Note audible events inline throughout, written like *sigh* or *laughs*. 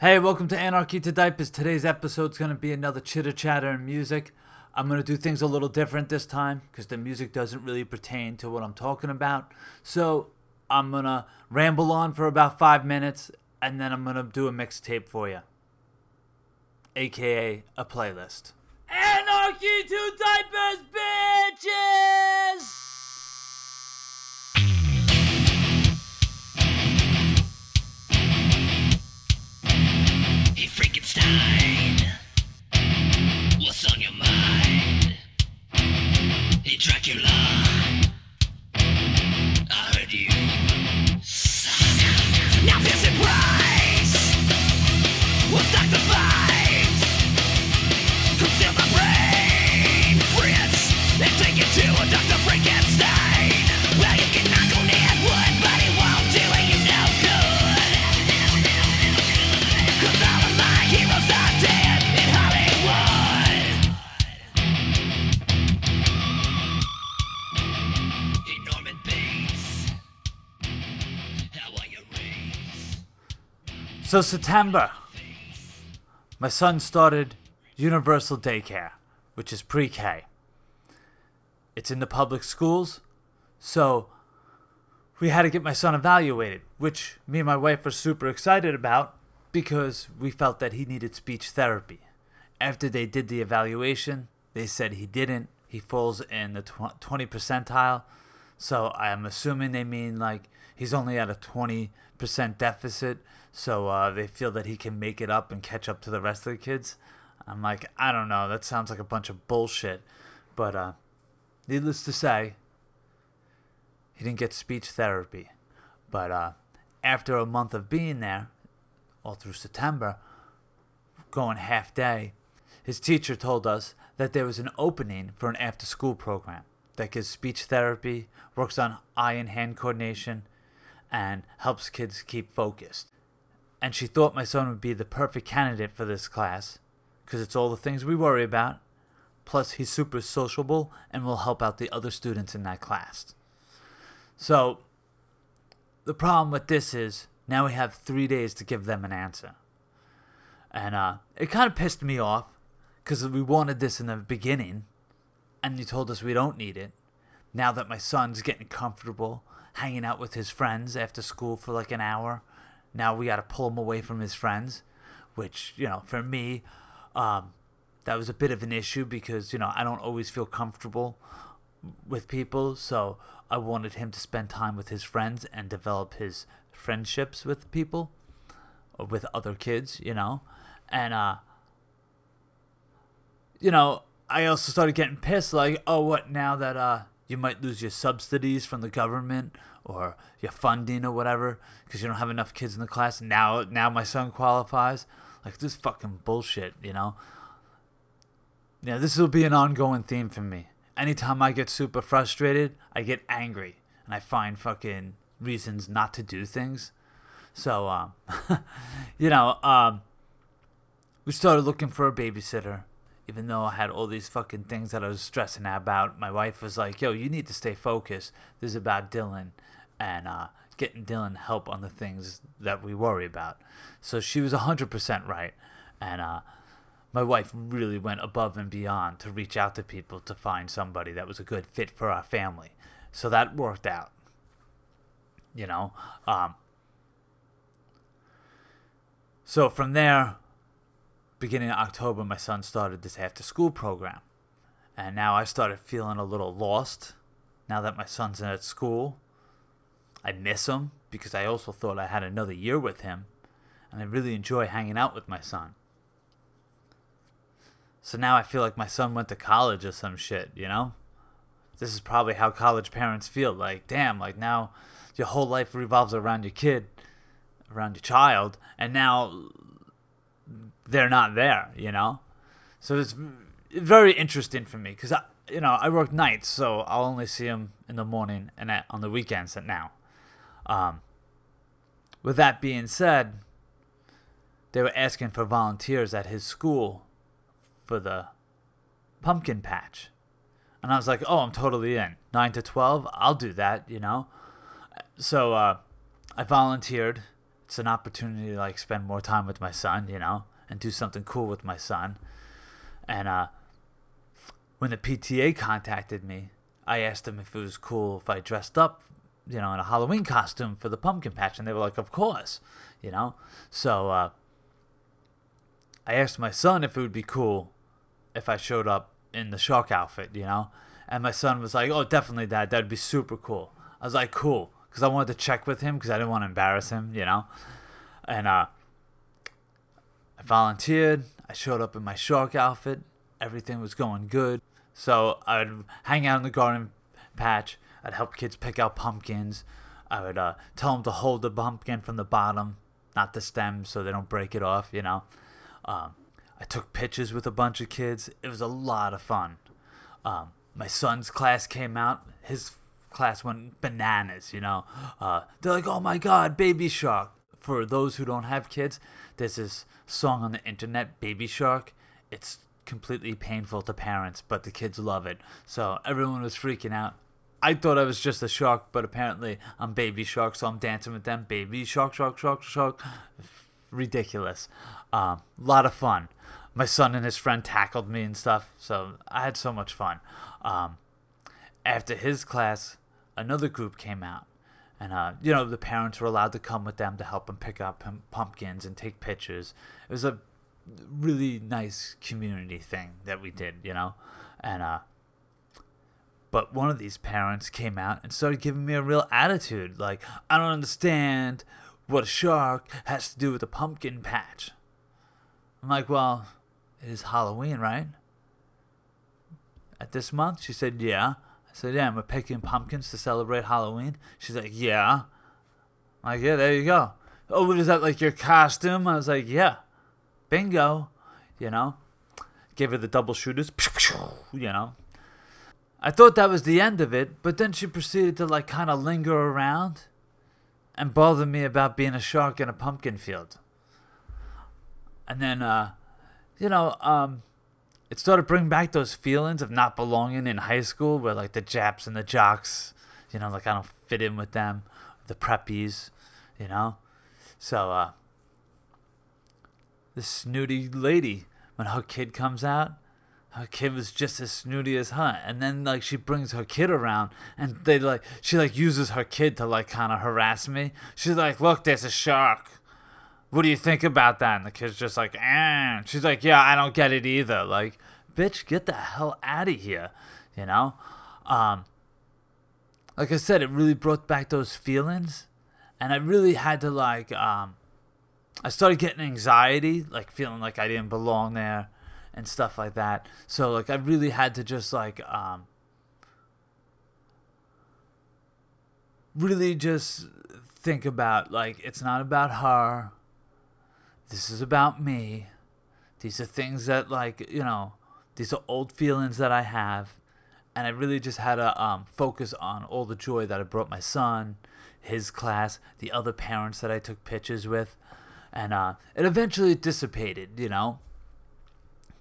Hey, welcome to Anarchy to Diapers. Today's episode's going to be another chitter chatter and music. I'm going to do things a little different this time because the music doesn't really pertain to what I'm talking about. So I'm going to ramble on for about five minutes and then I'm going to do a mixtape for you, aka a playlist. Anarchy to Diapers, bitches! What's on your mind? Hey Dracula, So, September, my son started Universal Daycare, which is pre K. It's in the public schools, so we had to get my son evaluated, which me and my wife were super excited about because we felt that he needed speech therapy. After they did the evaluation, they said he didn't. He falls in the tw- 20 percentile. So I'm assuming they mean like he's only at a 20% deficit. So uh, they feel that he can make it up and catch up to the rest of the kids. I'm like, I don't know. That sounds like a bunch of bullshit. But uh, needless to say, he didn't get speech therapy. But uh, after a month of being there, all through September, going half day, his teacher told us that there was an opening for an after school program that gives speech therapy, works on eye and hand coordination, and helps kids keep focused. And she thought my son would be the perfect candidate for this class because it's all the things we worry about. Plus, he's super sociable and will help out the other students in that class. So, the problem with this is now we have three days to give them an answer. And uh, it kind of pissed me off because we wanted this in the beginning and you told us we don't need it. Now that my son's getting comfortable hanging out with his friends after school for like an hour, now we got to pull him away from his friends, which, you know, for me, um, that was a bit of an issue because, you know, I don't always feel comfortable with people. So I wanted him to spend time with his friends and develop his friendships with people with other kids, you know. And, uh, you know, I also started getting pissed like, oh, what now that uh, you might lose your subsidies from the government or your funding or whatever because you don't have enough kids in the class. Now, now my son qualifies. Like this fucking bullshit, you know. Yeah, this will be an ongoing theme for me. Anytime I get super frustrated, I get angry and I find fucking reasons not to do things. So, um, *laughs* you know, um, we started looking for a babysitter. Even though I had all these fucking things that I was stressing out about, my wife was like, "Yo, you need to stay focused. This is about Dylan, and uh, getting Dylan help on the things that we worry about." So she was hundred percent right, and uh, my wife really went above and beyond to reach out to people to find somebody that was a good fit for our family. So that worked out. You know, um, so from there, beginning of October, my son started this after school program. And now I started feeling a little lost now that my son's at school. I miss him because I also thought I had another year with him. And I really enjoy hanging out with my son. So now I feel like my son went to college or some shit, you know? This is probably how college parents feel. Like, damn, like now your whole life revolves around your kid, around your child, and now they're not there, you know? So it's very interesting for me because, you know, I work nights, so I'll only see them in the morning and at, on the weekends at now. Um, with that being said, they were asking for volunteers at his school for the pumpkin patch. And I was like, oh, I'm totally in. 9 to 12, I'll do that, you know? So uh, I volunteered it's an opportunity to like spend more time with my son, you know, and do something cool with my son. And uh, when the PTA contacted me, I asked them if it was cool if I dressed up, you know, in a Halloween costume for the pumpkin patch, and they were like, "Of course," you know. So uh, I asked my son if it would be cool if I showed up in the shark outfit, you know, and my son was like, "Oh, definitely, Dad. That'd be super cool." I was like, "Cool," because I wanted to check with him because I didn't want to embarrass him, you know, and uh, I volunteered. I showed up in my shark outfit. Everything was going good. So I'd hang out in the garden patch. I'd help kids pick out pumpkins. I would uh, tell them to hold the pumpkin from the bottom, not the stem, so they don't break it off. You know. Um, I took pictures with a bunch of kids. It was a lot of fun. Um, my son's class came out. His class went bananas. You know. Uh, they're like, "Oh my God, Baby Shark!" For those who don't have kids, there's this song on the internet, Baby Shark. It's completely painful to parents, but the kids love it. So everyone was freaking out. I thought I was just a shark, but apparently I'm baby shark, so I'm dancing with them. Baby shark, shark, shark, shark. Ridiculous. A um, lot of fun. My son and his friend tackled me and stuff, so I had so much fun. Um, after his class, another group came out. And, uh, you know, the parents were allowed to come with them to help them pick up pum- pumpkins and take pictures. It was a really nice community thing that we did, you know? And, uh, but one of these parents came out and started giving me a real attitude. Like, I don't understand what a shark has to do with a pumpkin patch. I'm like, well, it is Halloween, right? At this month? She said, yeah. Said, yeah, we're picking pumpkins to celebrate Halloween. She's like, yeah. I'm like, yeah, there you go. Oh, what is that, like your costume? I was like, yeah. Bingo. You know? Gave her the double shooters. *laughs* You know? I thought that was the end of it, but then she proceeded to, like, kind of linger around and bother me about being a shark in a pumpkin field. And then, uh, you know, um, it started bringing back those feelings of not belonging in high school where like the Japs and the jocks, you know, like I don't fit in with them, the preppies, you know. So uh this snooty lady, when her kid comes out, her kid was just as snooty as her. And then like she brings her kid around and they like she like uses her kid to like kinda harass me. She's like, Look, there's a shark what do you think about that? And the kid's just like, eh. She's like, yeah, I don't get it either. Like, bitch, get the hell out of here, you know? Um, like I said, it really brought back those feelings. And I really had to, like, um, I started getting anxiety, like feeling like I didn't belong there and stuff like that. So, like, I really had to just, like, um, really just think about, like, it's not about her this is about me. These are things that like, you know, these are old feelings that I have. And I really just had to um, focus on all the joy that I brought my son, his class, the other parents that I took pictures with. And uh, it eventually dissipated, you know?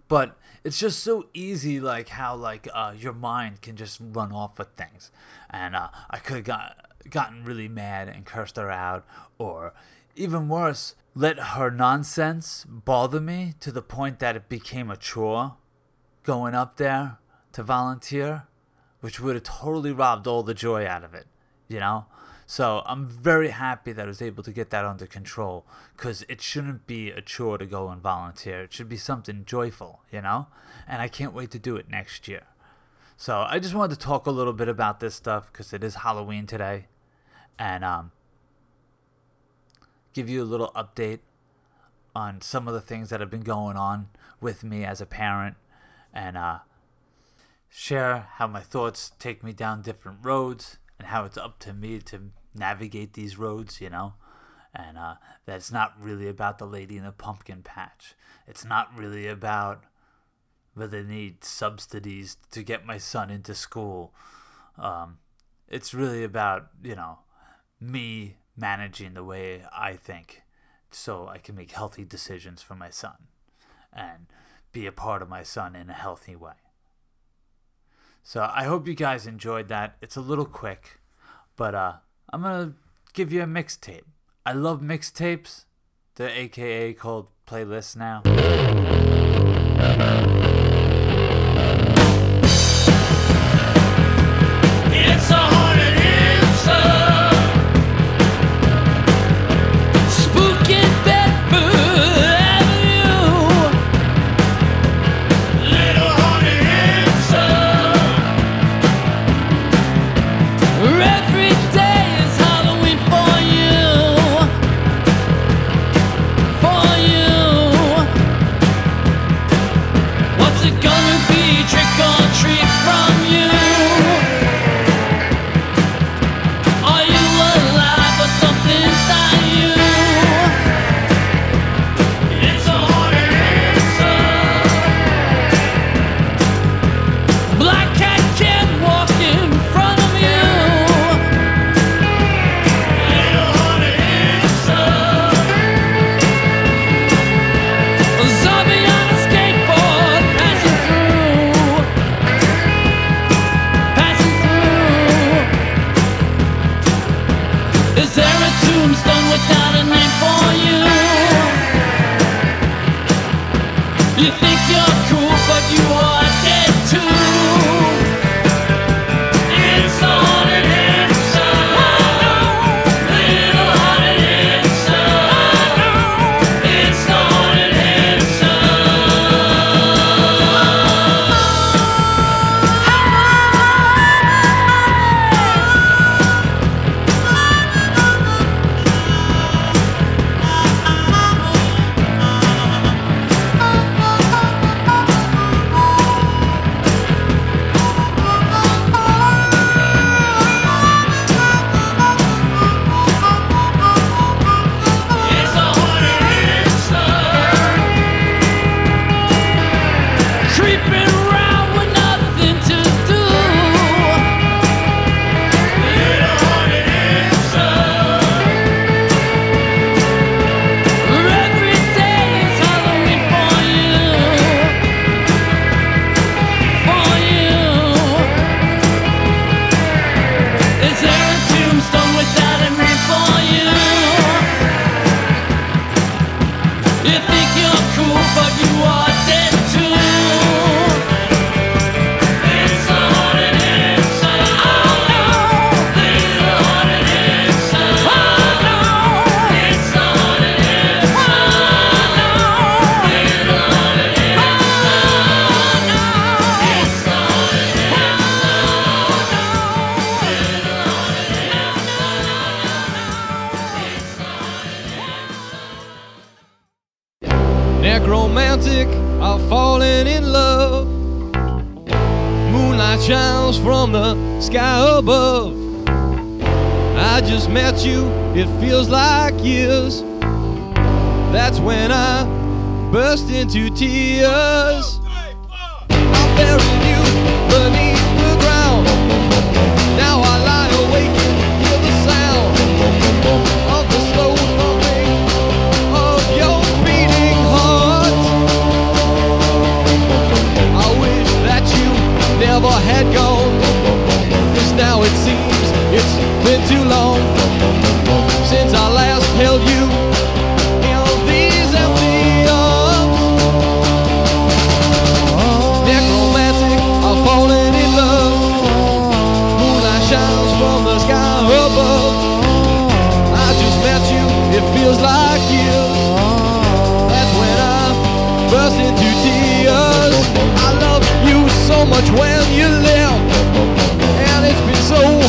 But it's just so easy, like how like uh, your mind can just run off with things, and uh, I could have got gotten really mad and cursed her out, or even worse, let her nonsense bother me to the point that it became a chore going up there to volunteer, which would have totally robbed all the joy out of it, you know? So I'm very happy that I was able to get that under control because it shouldn't be a chore to go and volunteer. It should be something joyful, you know? And I can't wait to do it next year. So I just wanted to talk a little bit about this stuff because it is Halloween today. And um, give you a little update on some of the things that have been going on with me as a parent and uh, share how my thoughts take me down different roads and how it's up to me to navigate these roads, you know. And uh, that's not really about the lady in the pumpkin patch. It's not really about whether they need subsidies to get my son into school. Um, it's really about, you know, me managing the way I think so I can make healthy decisions for my son and be a part of my son in a healthy way. So I hope you guys enjoyed that. It's a little quick, but uh, I'm going to give you a mixtape. I love mixtapes. the AKA called playlists now.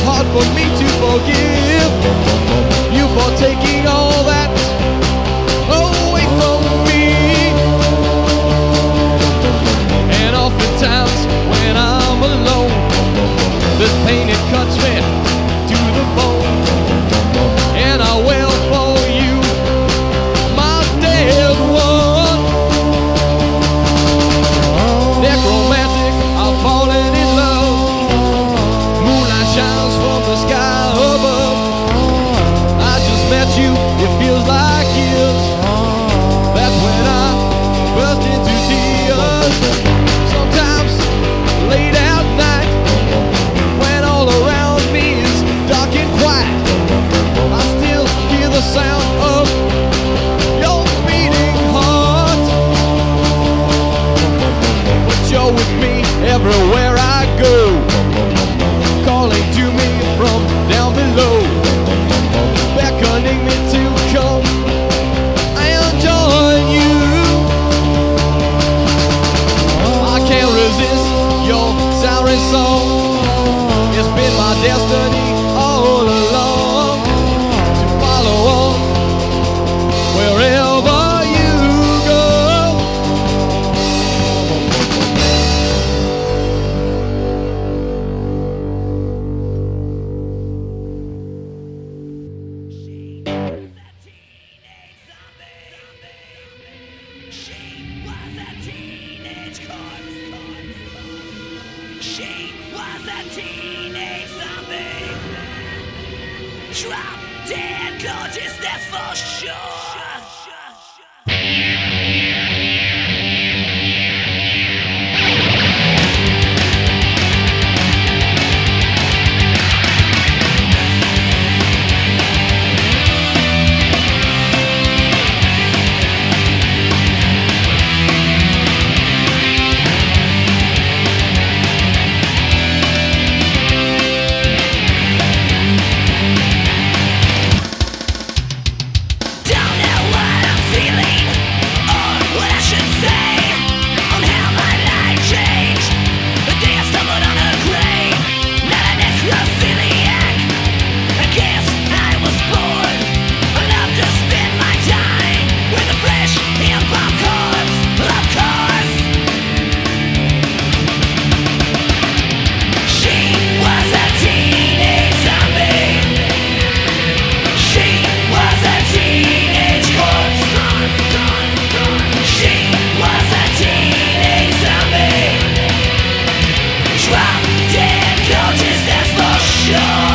hard for me to forgive you for taking all that dead gorgeousness for sure. show.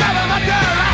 'Em up?